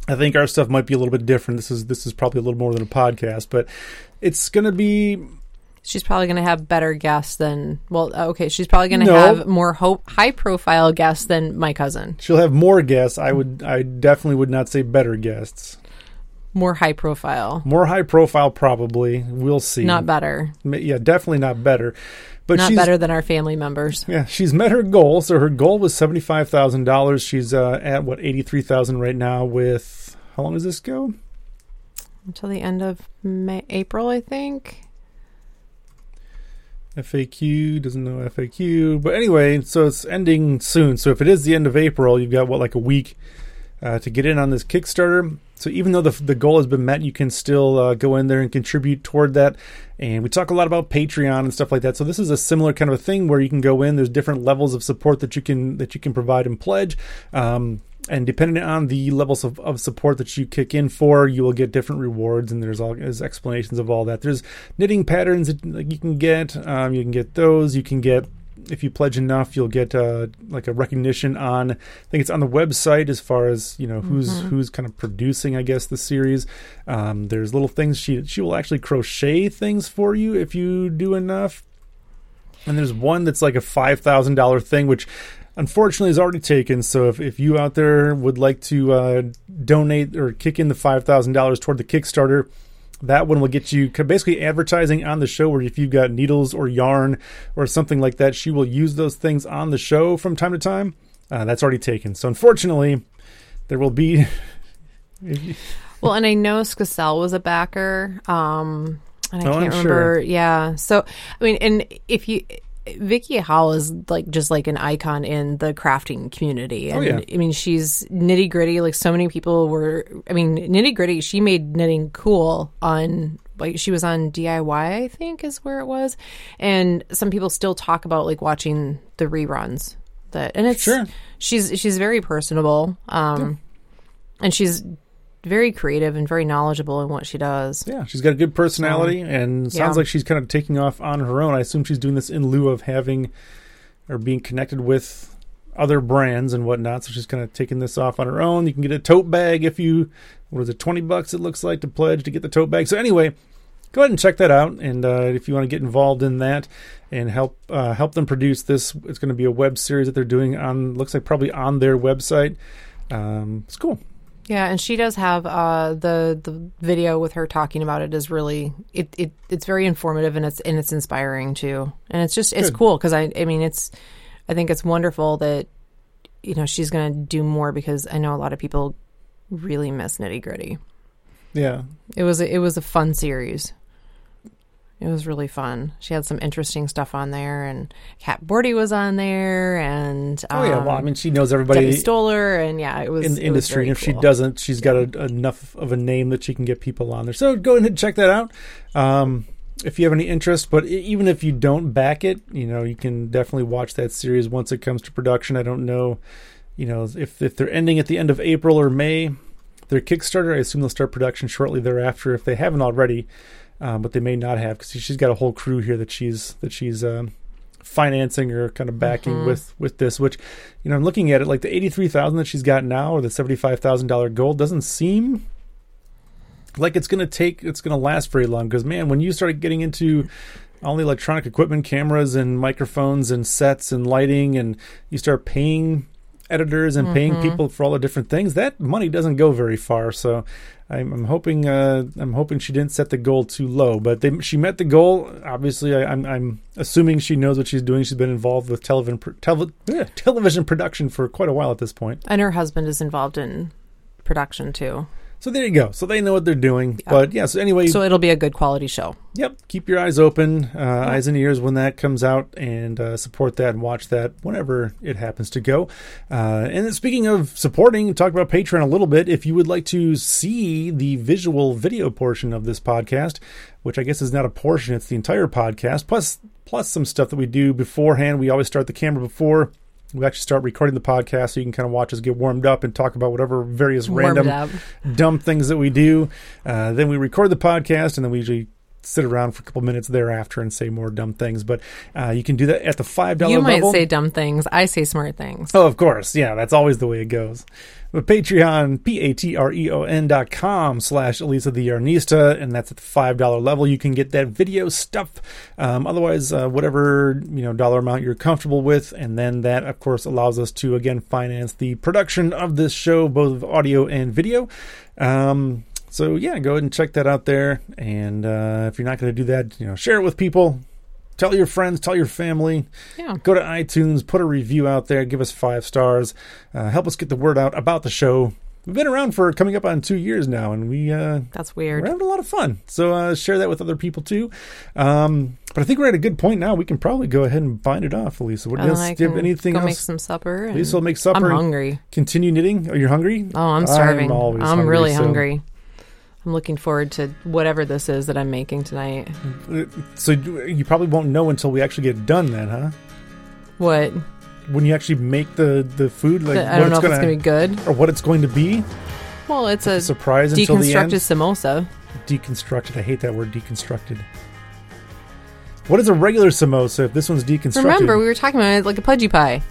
I think our stuff might be a little bit different. This is this is probably a little more than a podcast, but it's going to be She's probably going to have better guests than well, uh, okay. She's probably going to No. have more hope, high profile guests than my cousin. she'll have more guests. I would I definitely would not say better guests. More high profile, More high profile probably. We'll see. not better, yeah, definitely not better. But not she's better than our family members. Yeah, she's met her goal. So her goal was seventy five thousand dollars. She's uh, at what eighty three thousand right now. With how long does this go? Until the end of May, April, I think. FAQ doesn't know FAQ, but anyway, so it's ending soon. So if it is the end of April, you've got what like a week uh, to get in on this Kickstarter. So even though the the goal has been met, you can still uh, go in there and contribute toward that. And we talk a lot about Patreon and stuff like that. So this is a similar kind of a thing where you can go in. There's different levels of support that you can that you can provide and pledge. Um, and depending on the levels of, of support that you kick in for, you will get different rewards, and there's all there's explanations of all that. There's knitting patterns that you can get. Um, you can get those. You can get if you pledge enough, you'll get uh, like a recognition on. I think it's on the website as far as you know who's mm-hmm. who's kind of producing. I guess the series. Um, there's little things she she will actually crochet things for you if you do enough. And there's one that's like a five thousand dollar thing, which unfortunately is already taken. So if, if you out there would like to uh, donate or kick in the five thousand dollars toward the Kickstarter, that one will get you basically advertising on the show. Where if you've got needles or yarn or something like that, she will use those things on the show from time to time. Uh, that's already taken. So unfortunately, there will be. well, and I know Skacel was a backer. Um, and I oh, can't I'm remember. Sure. Yeah. So I mean, and if you Vickie Howell is like just like an icon in the crafting community. Oh, and oh, yeah. I mean, she's Knitty Gritty. Like so many people were, I mean, Knitty Gritty, she made knitting cool on, like, she was on DIY, I think is where it was. And some people still talk about like watching the reruns that, and it's, sure. she's, she's very personable. Um, yeah. and she's very creative and very knowledgeable in what she does. Yeah, she's got a good personality and sounds yeah. like she's kind of taking off on her own. I assume she's doing this in lieu of having or being connected with other brands and whatnot. So she's kind of taking this off on her own. You can get a tote bag if you, what is it, 20 bucks it looks like to pledge to get the tote bag. So anyway, go ahead and check that out. And uh, if you want to get involved in that and help uh, help them produce this, it's going to be a web series that they're doing on, looks like probably on their website. Um, it's cool. Yeah, and she does have uh, the the video with her talking about it is really it, it it's very informative and it's and it's inspiring too, and it's just it's Good. cool because I I mean it's I think it's wonderful that you know she's going to do more because I know a lot of people really miss Knitty Gritty. Yeah, it was a, it was a fun series. It was really fun. She had some interesting stuff on there, and Cat Bordhi was on there, and um, oh yeah, well, I mean, she knows everybody. Debbie Stoller, and yeah, it was in the industry. And if cool. she doesn't, she's got a, enough of a name that she can get people on there. So go ahead and check that out. Um, if you have any interest, but even if you don't back it, you know, you can definitely watch that series once it comes to production. I don't know, you know, if if they're ending at the end of April or May, their Kickstarter, I assume they'll start production shortly thereafter if they haven't already um, but they may not have because she's got a whole crew here that she's that she's um, financing or kind of backing mm-hmm. with with this. Which, you know, I'm looking at it like the eighty three thousand that she's got now or the seventy five thousand dollar goal doesn't seem like it's going to take it's going to last very long because man when you start getting into all the electronic equipment cameras and microphones and sets and lighting and you start paying editors and mm-hmm. paying people for all the different things that money doesn't go very far so I'm, I'm hoping uh, I'm hoping she didn't set the goal too low, but they, she met the goal. Obviously, I, am I'm, I'm assuming she knows what she's doing. She's been involved with television tele, yeah, television production for quite a while at this point, and her husband is involved in production too. So there you go. So they know what they're doing. Yeah. But yeah, so anyway. So it'll be a good quality show. Yep. Keep your eyes open, uh, yeah. eyes and ears when that comes out, and uh, support that and watch that whenever it happens to go. Uh, and speaking of supporting, talk about Patreon a little bit. If you would like to see the visual video portion of this podcast, which I guess is not a portion, it's the entire podcast, plus plus some stuff that we do beforehand. We always start the camera before we actually start recording the podcast so you can kind of watch us get warmed up and talk about whatever various warmed random up. dumb things that we do. Uh, then we record the podcast and then we usually sit around for a couple minutes thereafter and say more dumb things. But uh, you can do that at the five dollar. You might level. say dumb things. I say smart things. Oh, of course, yeah, that's always the way it goes. But Patreon, P A T R E O N dot com slash Elisa the Yarnista, and that's at the five dollar level. You can get that video stuff. Um, otherwise, uh, whatever you know dollar amount you're comfortable with, and then that of course allows us to again finance the production of this show, both audio and video. Um, so yeah, go ahead and check that out there. And uh, if you're not going to do that, you know, share it with people. Tell your friends, tell your family. Yeah. Go to iTunes, put a review out there, give us five stars, uh, help us get the word out about the show. we've been around for coming up on two years now, and we uh, That's we're having a lot of fun. So uh, share that with other people too. Um, but I think we're at a good point now. We can probably go ahead and bind it off, Elisa. What else? Do you have anything go else? make some supper. Lisa will make supper. I'm hungry. Continue knitting. Are you hungry? Oh, I'm starving. I'm I'm, hungry, really so- hungry. I'm looking forward to whatever this is that I'm making tonight. So you probably won't know until we actually get done, then, huh? What? When you actually make the the food, like I don't know it's if it's gonna, gonna be good. or what it's going to be. Well, it's a Surprise until the end. deconstructed samosa. Deconstructed. I hate that word, deconstructed. What is a regular samosa if this one's deconstructed? Remember, we were talking about it like a pudgy pie.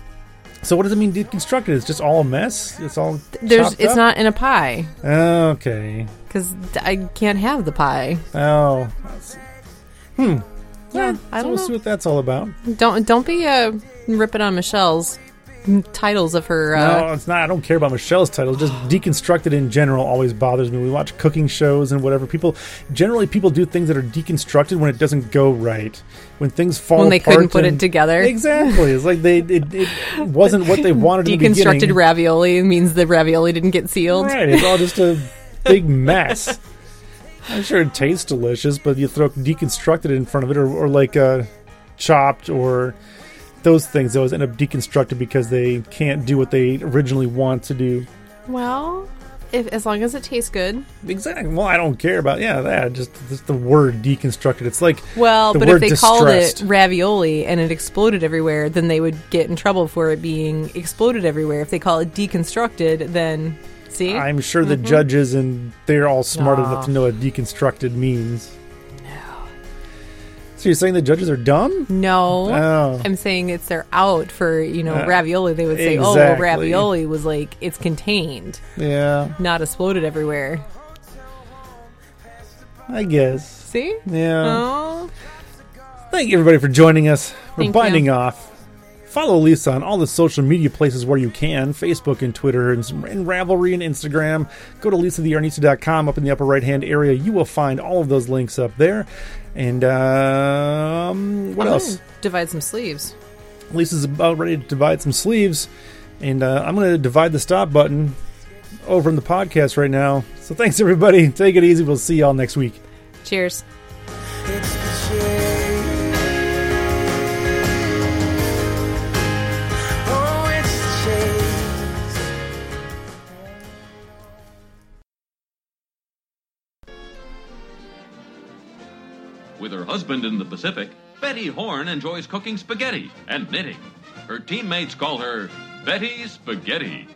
So what does it mean deconstructed? It's just all a mess. It's all There's, it's up? not in a pie okay. because I can't have the pie. Oh, hmm. Yeah, I so don't we'll know. see what that's all about. Don't don't be uh, ripping on Michelle's titles of her. Uh, no, it's not. I don't care about Michelle's title. Just deconstructed in general always bothers me. We watch cooking shows and whatever. People generally people do things that are deconstructed when it doesn't go right. When things fall when they couldn't put and- it together. Exactly. It's like they it, it wasn't what they wanted in the Deconstructed ravioli means the ravioli didn't get sealed. Right. It's all just a big mess. I'm sure it tastes delicious, but you throw deconstructed in front of it, or, or like uh, chopped, or those things always end up deconstructed because they can't do what they originally want to do. Well, if as long as it tastes good. Exactly. Well, I don't care about yeah that. Just, just the word deconstructed. It's like Well, The but if they called it ravioli and it exploded everywhere, then they would get in trouble for it being exploded everywhere. If they call it deconstructed, then see, I'm sure the Mhm. judges and they're all smart No. enough to know what deconstructed means. So you're saying the judges are dumb? no. Oh. I'm saying it's their out for you know Uh, ravioli. They would say, "Oh, exactly. ravioli was like it's contained, Yeah, not exploded everywhere." I guess. See? Yeah. Oh, Thank you everybody for joining us. We're Thank binding you. off. Follow Lisa on all the social media places where you can Facebook and Twitter and, and Ravelry and Instagram. Go to lisatheyarnista.com up in the upper right hand area. You will find all of those links up there. And um, what I'm else? Divide some sleeves. Lisa's about ready to divide some sleeves. And uh, I'm going to divide the stop button over in the podcast right now. So thanks everybody. Take it easy. We'll see y'all next week. Cheers. With her husband in the Pacific, Betty Horn enjoys cooking spaghetti and knitting. Her teammates call her Betty Spaghetti.